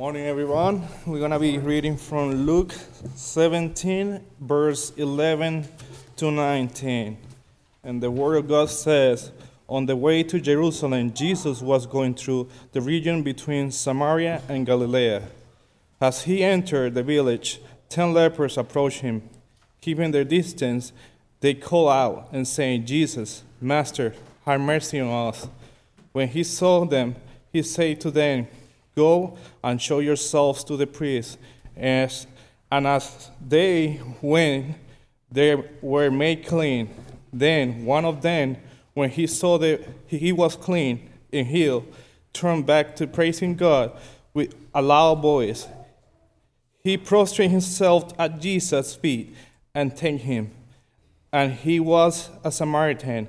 Morning, everyone. We're going to be reading from Luke 17, verse 11 to 19. And the Word of God says, On the way to Jerusalem, Jesus was going through the region between Samaria and Galilee. As he entered the village, ten lepers approached him. Keeping their distance, they called out and saying, Jesus, Master, have mercy on us. When he saw them, he said to them, Go and show yourselves to the priests. As, and as they went, they were made clean. Then one of them, when he saw that he was clean and healed, turned back to praising God with a loud voice. He prostrated himself at Jesus' feet and thanked him. And he was a Samaritan.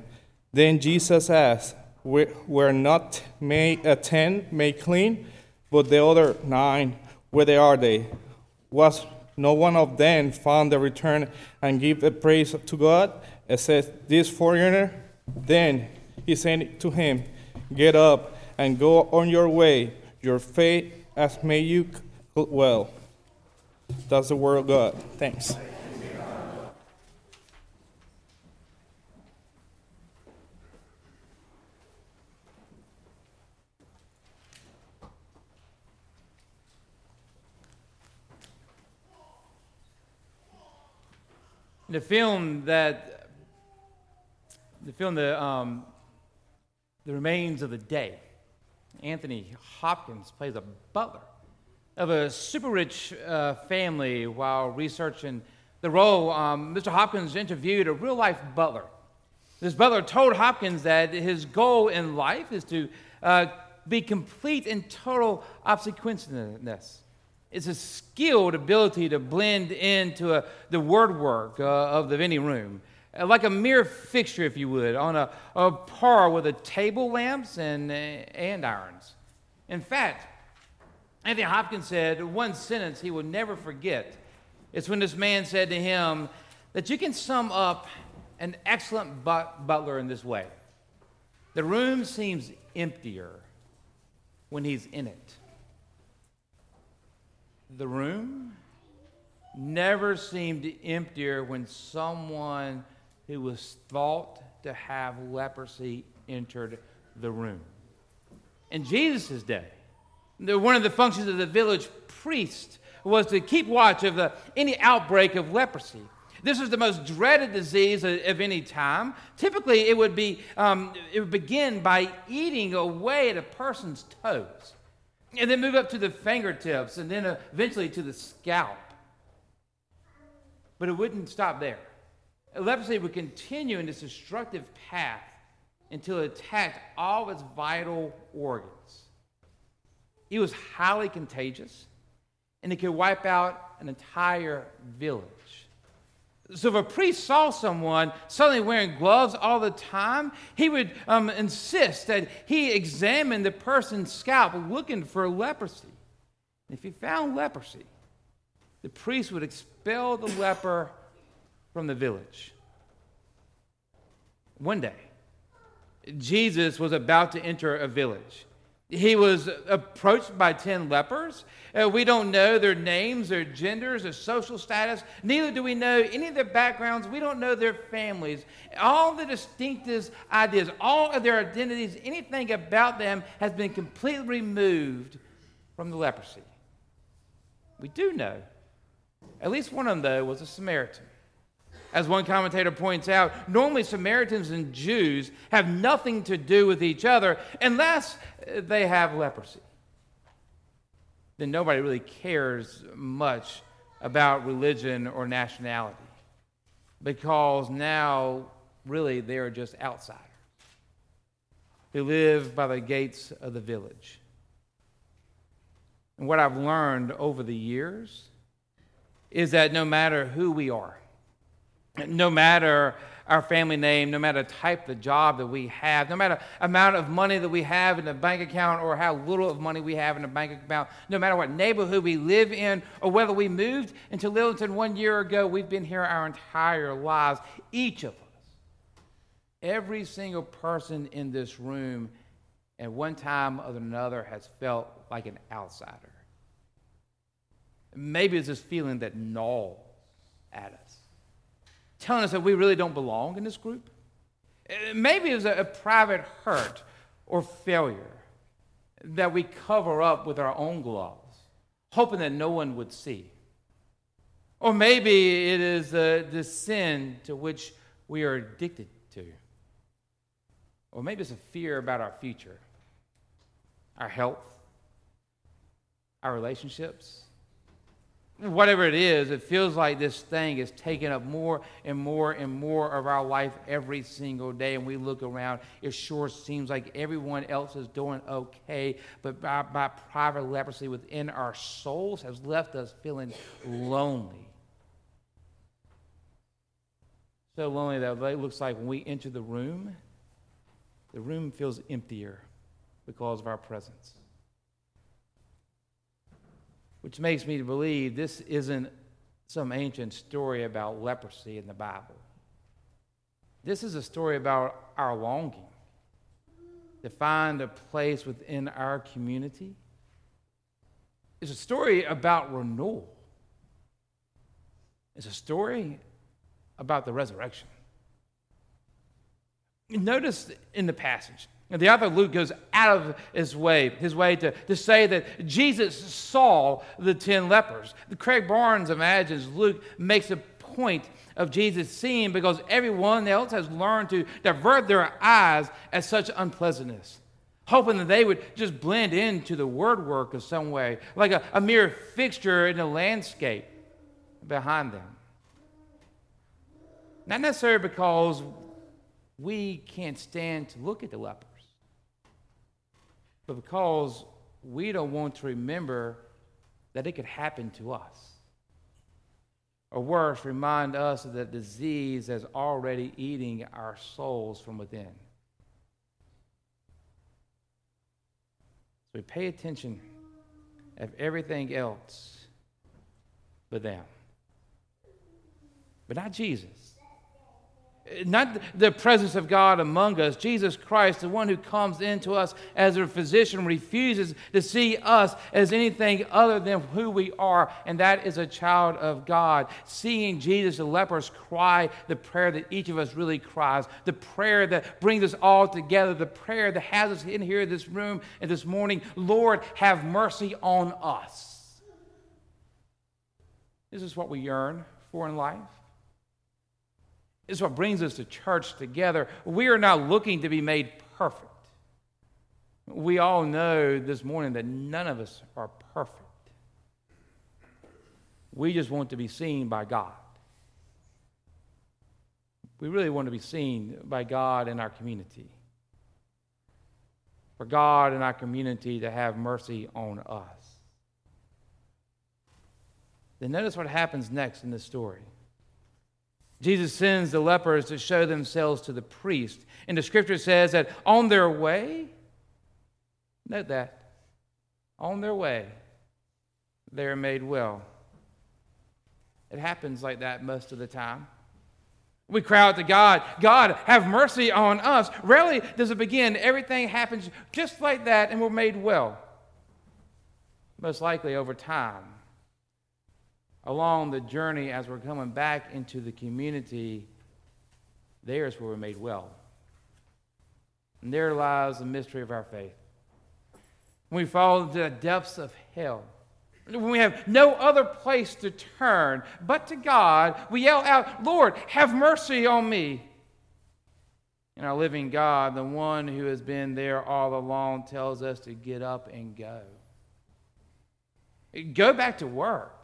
Then Jesus asked, Were not made, uh, ten made clean? But the other nine, where are they? Was no one of them found the return and give the praise to God, except this foreigner? Then he said to him, Get up and go on your way. Your faith has made you well. That's the word of God. Thanks. The film that the film the um, the remains of the day. Anthony hopkins plays a butler of a super rich uh, family while researching the role um, mr hopkins interviewed a real life butler. This butler told hopkins that his goal in life is to uh, be complete and total obsequiousness it's a skilled ability to blend into a, the word work uh, of the Vinny room, uh, like a mere fixture, if you would, on a, a par with the table lamps and, uh, and irons. In fact, Anthony Hopkins said one sentence he will never forget. It's when this man said to him that you can sum up an excellent but- butler in this way the room seems emptier when he's in it the room never seemed emptier when someone who was thought to have leprosy entered the room. In Jesus' day, one of the functions of the village priest was to keep watch of the, any outbreak of leprosy. This was the most dreaded disease of, any time. Typically, it would, be, um, it would begin by eating away at a person's toes and then move up to the fingertips, and then eventually to the scalp. But it wouldn't stop there. Leprosy would continue in this destructive path until it attacked all of its vital organs. It was highly contagious, and it could wipe out an entire village. So if a priest saw someone suddenly wearing gloves all the time, he would um, insist that he examine the person's scalp looking for leprosy. If he found leprosy, the priest would expel the leper from the village. One day, Jesus was about to enter a village. He was approached by 10 lepers. Uh, we don't know their names, their genders, their social status. Neither do we know any of their backgrounds. We don't know their families. All the distinctive ideas, all of their identities, anything about them has been completely removed from the leprosy. We do know. At least one of them, though, was a Samaritan. As one commentator points out, normally Samaritans and Jews have nothing to do with each other unless uh, they have leprosy. Then nobody really cares much about religion or nationality because now, really, they are just outsiders who live by the gates of the village. And what I've learned over the years is that no matter who we are, no matter our family name, no matter type of job that we have, no matter amount of money that we have in the bank account or how little of money we have in the bank account, no matter what neighborhood we live in or whether we moved into Lillington one year ago, we've been here our entire lives, each of us. Every single person in this room at one time or another has felt like an outsider. Maybe it's this feeling that gnaws at us, telling us that we really don't belong in this group. Uh, maybe it's a, a private hurt or failure that we cover up with our own gloves, hoping that no one would see. Or maybe it is uh, the sin to which we are addicted to. Or maybe it's a fear about our future, our health, our relationships. Whatever it is, it feels like this thing is taking up more and more and more of our life every single day. And we look around, it sure seems like everyone else is doing okay, but my, my private leprosy within our souls has left us feeling lonely. So lonely that it looks like when we enter the room, the room feels emptier because of our presence which makes me believe this isn't some ancient story about leprosy in the Bible. This is a story about our longing to find a place within our community. It's a story about renewal. It's a story about the resurrection. Notice in the passage, the author Luke goes out of his way, his way to, to say that Jesus saw the ten lepers. Craig Barnes imagines Luke makes a point of Jesus seeing because everyone else has learned to divert their eyes at such unpleasantness, hoping that they would just blend into the word work of some way, like a, a mere fixture in the landscape behind them. Not necessarily because we can't stand to look at the lepers but because we don't want to remember that it could happen to us. Or worse, remind us that disease is already eating our souls from within. So we pay attention of everything else but them. But not Jesus not the presence of God among us. Jesus Christ, the one who comes into us as a physician, refuses to see us as anything other than who we are, and that is a child of God. Seeing Jesus, the lepers, cry the prayer that each of us really cries, the prayer that brings us all together, the prayer that has us in here in this room and this morning Lord, have mercy on us. This is what we yearn for in life is what brings us to church together. We are not looking to be made perfect. We all know this morning that none of us are perfect. We just want to be seen by God. We really want to be seen by God in our community. For God in our community to have mercy on us. Then notice what happens next in this story. Jesus sends the lepers to show themselves to the priest. And the scripture says that on their way, note that, on their way, they are made well. It happens like that most of the time. We cry out to God, God, have mercy on us. Rarely does it begin. Everything happens just like that, and we're made well. Most likely over time along the journey as we're coming back into the community, there's where we're made well. And there lies the mystery of our faith. When we fall into the depths of hell, when we have no other place to turn but to God, we yell out, Lord, have mercy on me. And our living God, the one who has been there all along, tells us to get up and go. Go back to work.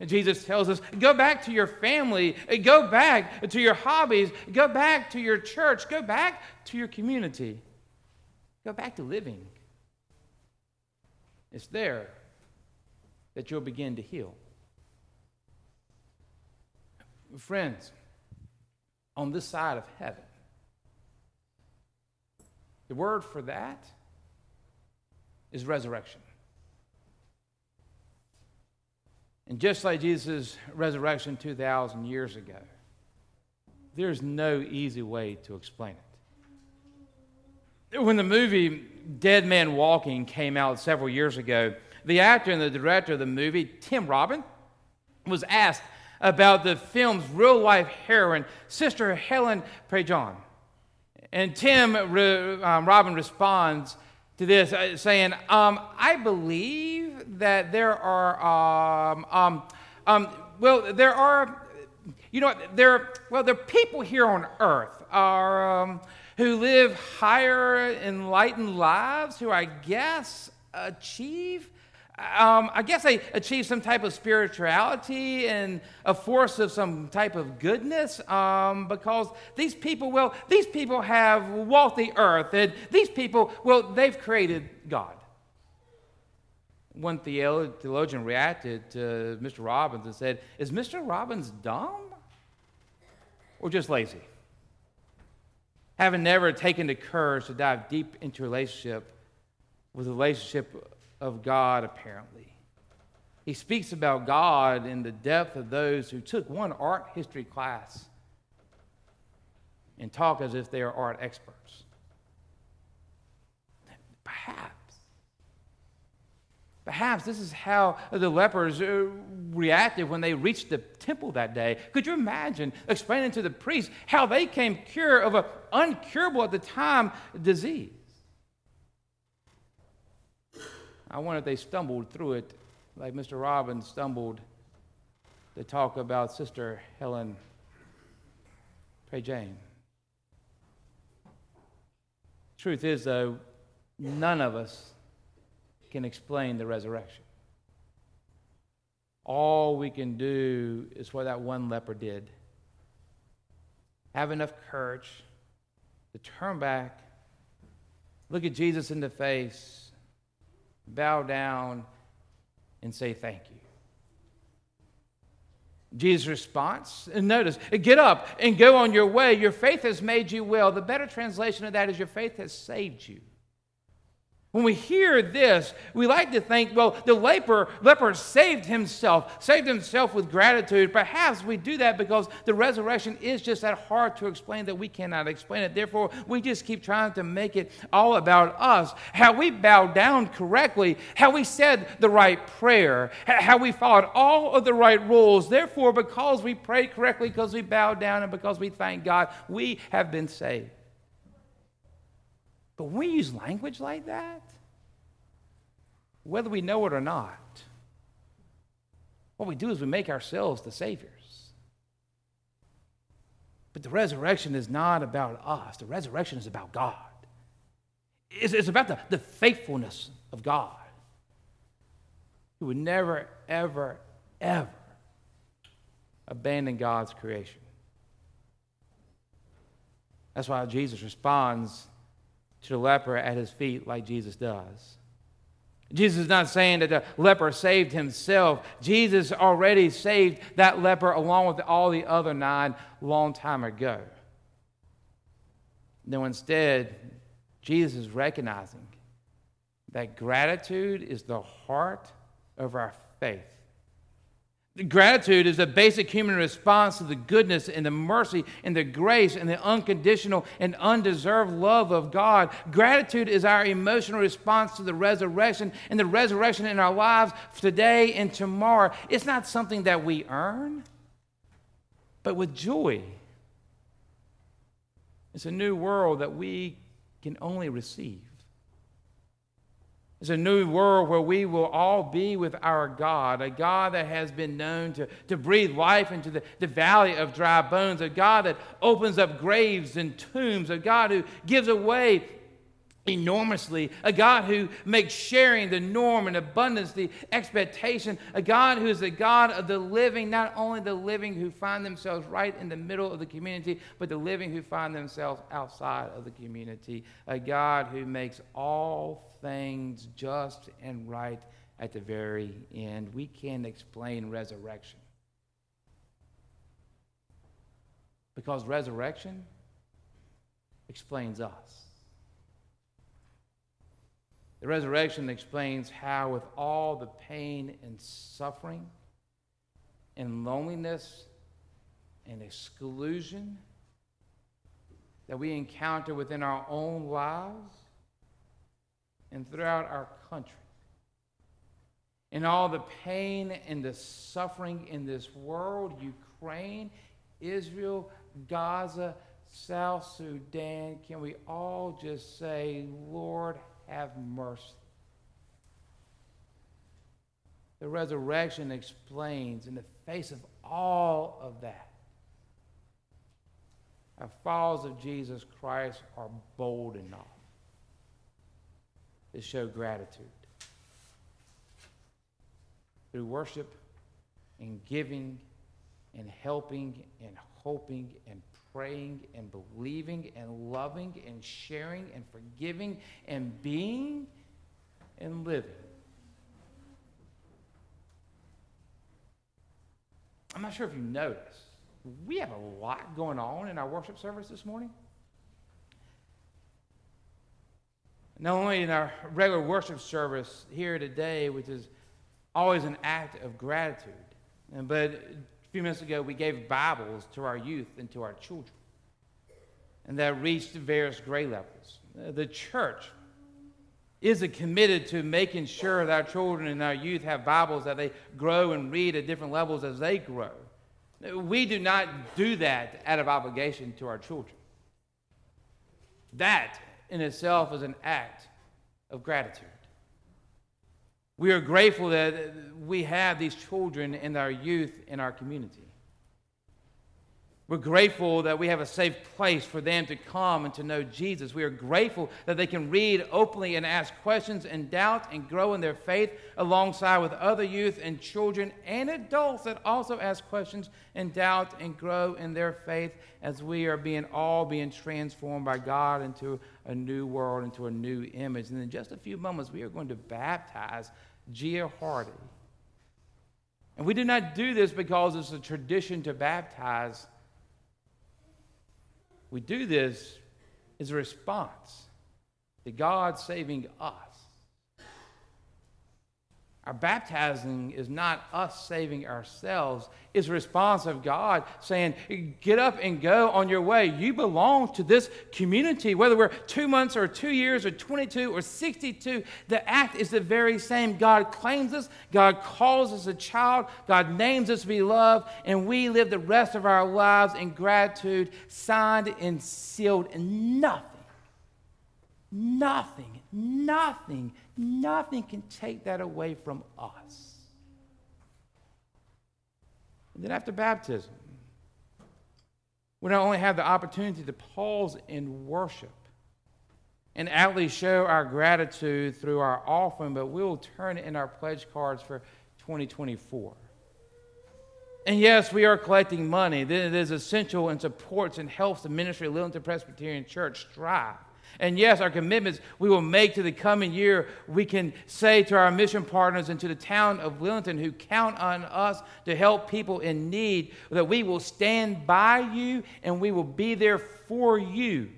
And Jesus tells us go back to your family, go back to your hobbies, go back to your church, go back to your community, go back to living. It's there that you'll begin to heal. Friends, on this side of heaven, the word for that is resurrection. And just like Jesus' resurrection 2,000 years ago, there's no easy way to explain it. When the movie Dead Man Walking came out several years ago, the actor and the director of the movie, Tim Robbins, was asked about the film's real life heroine, Sister Helen Prejean. And Tim um, Robbins responds to this uh, saying, um, I believe that there are, um, um, um well, there are, you know, there, well, there are people here on earth are, um, who live higher, enlightened lives, who I guess achieve um, I guess they achieve some type of spirituality and a force of some type of goodness um, because these people, well, these people have walked the earth and these people, well, they've created God. One theologian reacted to Mr. Robbins and said, Is Mr. Robbins dumb or just lazy? Having never taken the courage to dive deep into relationship with a relationship of God, apparently. He speaks about God in the depth of those who took one art history class and talk as if they are art experts. Perhaps. Perhaps this is how the lepers uh, reacted when they reached the temple that day. Could you imagine explaining to the priest how they came cure of an uncurable at the time disease? I wonder if they stumbled through it like Mr. Robbins stumbled to talk about Sister Helen Prejean. Truth is, though, none of us can explain the resurrection. All we can do is what that one leper did have enough courage to turn back, look at Jesus in the face, bow down, and say thank you. Jesus' response, and notice, get up and go on your way. Your faith has made you well. The better translation of that is your faith has saved you. When we hear this, we like to think, well, the leper, leper saved himself, saved himself with gratitude. Perhaps we do that because the resurrection is just that hard to explain that we cannot explain it. Therefore, we just keep trying to make it all about us. How we bowed down correctly, how we said the right prayer, how we followed all of the right rules. Therefore, because we prayed correctly, because we bowed down, and because we thank God, we have been saved. But when we use language like that, whether we know it or not, what we do is we make ourselves the saviors. But the resurrection is not about us, the resurrection is about God. It's, it's about the, the faithfulness of God, who would never, ever, ever abandon God's creation. That's why Jesus responds to the leper at his feet like Jesus does. Jesus is not saying that the leper saved himself. Jesus already saved that leper along with all the other nine long time ago. No, instead, Jesus is recognizing that gratitude is the heart of our faith. Gratitude is a basic human response to the goodness and the mercy and the grace and the unconditional and undeserved love of God. Gratitude is our emotional response to the resurrection and the resurrection in our lives today and tomorrow. It's not something that we earn, but with joy. It's a new world that we can only receive. It's a new world where we will all be with our God, a God that has been known to, to breathe life into the, the valley of dry bones, a God that opens up graves and tombs, a God who gives away enormously, a God who makes sharing the norm and abundance, the expectation, a God who is the God of the living, not only the living who find themselves right in the middle of the community, but the living who find themselves outside of the community, a God who makes all things just and right at the very end. We can't explain resurrection. Because resurrection explains us. The resurrection explains how, with all the pain and suffering and loneliness and exclusion that we encounter within our own lives and throughout our country, in all the pain and the suffering in this world, Ukraine, Israel, Gaza, South Sudan, can we all just say, Lord, have mercy? The resurrection explains in the face of all of that. Our followers of Jesus Christ are bold enough to show gratitude through worship and giving and helping and hoping and praying and believing and loving and sharing and forgiving and being and living. I'm not sure if you noticed, we have a lot going on in our worship service this morning. Not only in our regular worship service here today, which is always an act of gratitude, but a few minutes ago we gave Bibles to our youth and to our children, and that reached various grade levels. Uh, the church is committed to making sure that our children and our youth have Bibles that they grow and read at different levels as they grow. We do not do that out of obligation to our children. That in itself is an act of gratitude. We are grateful that we have these children and our youth in our community. We're grateful that we have a safe place for them to come and to know Jesus. We are grateful that they can read openly and ask questions and doubt and grow in their faith alongside with other youth and children and adults that also ask questions and doubt and grow in their faith as we are being all being transformed by God into a new world, into a new image. And in just a few moments, we are going to baptize Gia Hardy. And we do not do this because it's a tradition to baptize we do this as a response to God saving us. Our baptizing is not us saving ourselves, it's a response of God saying, Get up and go on your way. You belong to this community, whether we're two months or two years or 22 or 62. The act is the very same. God claims us, God calls us a child, God names us beloved, and we live the rest of our lives in gratitude, signed and sealed, and nothing, nothing, nothing Nothing can take that away from us. And then after baptism, we not only have the opportunity to pause and worship and outly show our gratitude through our offering, but we'll turn in our pledge cards for 2024. And yes, we are collecting money. It is essential and supports and helps the ministry of Lillington Presbyterian Church strive. And yes, our commitments we will make to the coming year, we can say to our mission partners and to the town of Lillington who count on us to help people in need that we will stand by you and we will be there for you.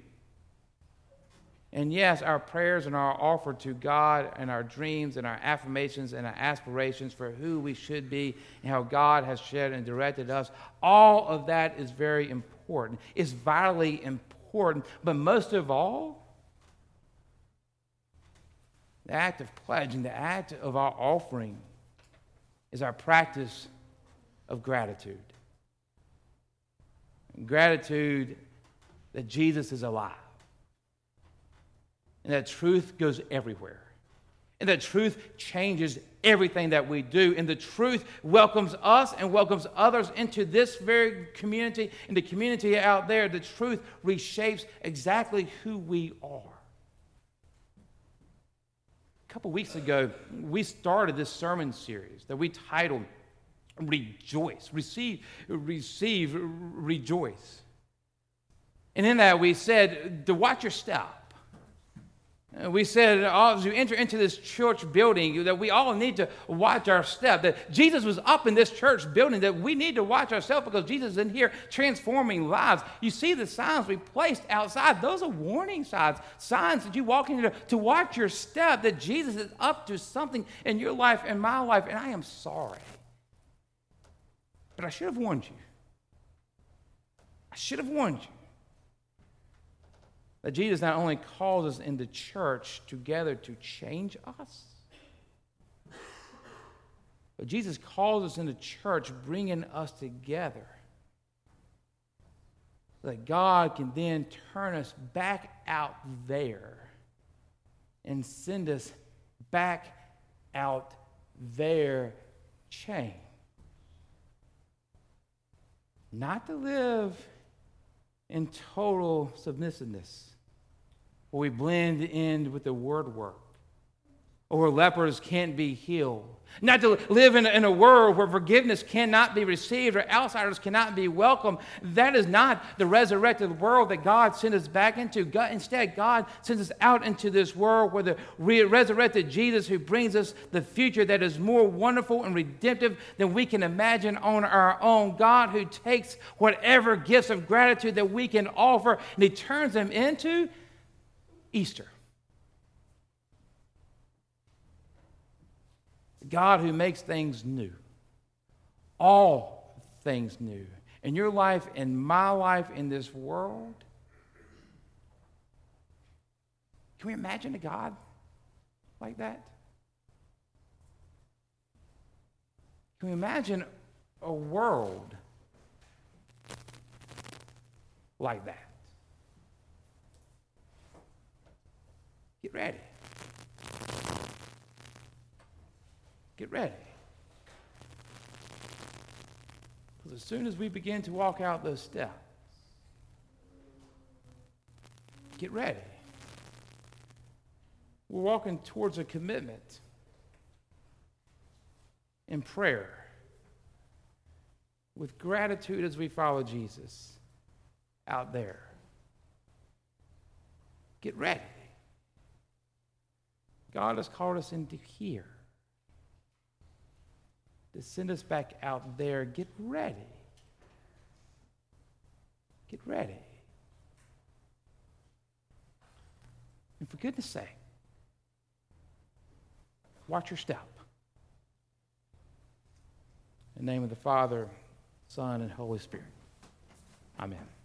And yes, our prayers and our offer to God and our dreams and our affirmations and our aspirations for who we should be and how God has shared and directed us, all of that is very important. It's vitally important. But most of all, the act of pledging, the act of our offering, is our practice of gratitude. Gratitude that Jesus is alive. And that truth goes everywhere. And that truth changes everything that we do. And the truth welcomes us and welcomes others into this very community and the community out there. The truth reshapes exactly who we are a couple weeks ago, we started this sermon series that we titled Rejoice. Receive, receive, rejoice. And in that, we said to watch your step. Uh, we said as you enter into this church building that we all need to watch our step. That Jesus was up in this church building, that we need to watch ourselves because Jesus is in here transforming lives. You see the signs we placed outside, those are warning signs, signs that you walk into to watch your step, that Jesus is up to something in your life and my life, and I am sorry. But I should have warned you. I should have warned you. That Jesus not only calls us in the church together to change us, But Jesus calls us into church, bringing us together. So that God can then turn us back out there and send us back out there chain. Not to live in total submissiveness, where we blend in with the word work, or where lepers can't be healed. Not to live in, in a world where forgiveness cannot be received or outsiders cannot be welcome. That is not the resurrected world that God sent us back into. God, instead, God sends us out into this world where the re- resurrected Jesus, who brings us the future that is more wonderful and redemptive than we can imagine on our own. God, who takes whatever gifts of gratitude that we can offer and He turns them into Easter. God who makes things new, all things new. In your life, in my life, in this world. Can we imagine a God like that? Can we imagine a world like that? Get ready. Get ready. Because as soon as we begin to walk out those steps, get ready. We're walking towards a commitment in prayer with gratitude as we follow Jesus out there. Get ready. God has called us into here to send us back out there. Get ready. Get ready. And for goodness sake, watch your step. In the name of the Father, Son, and Holy Spirit. Amen.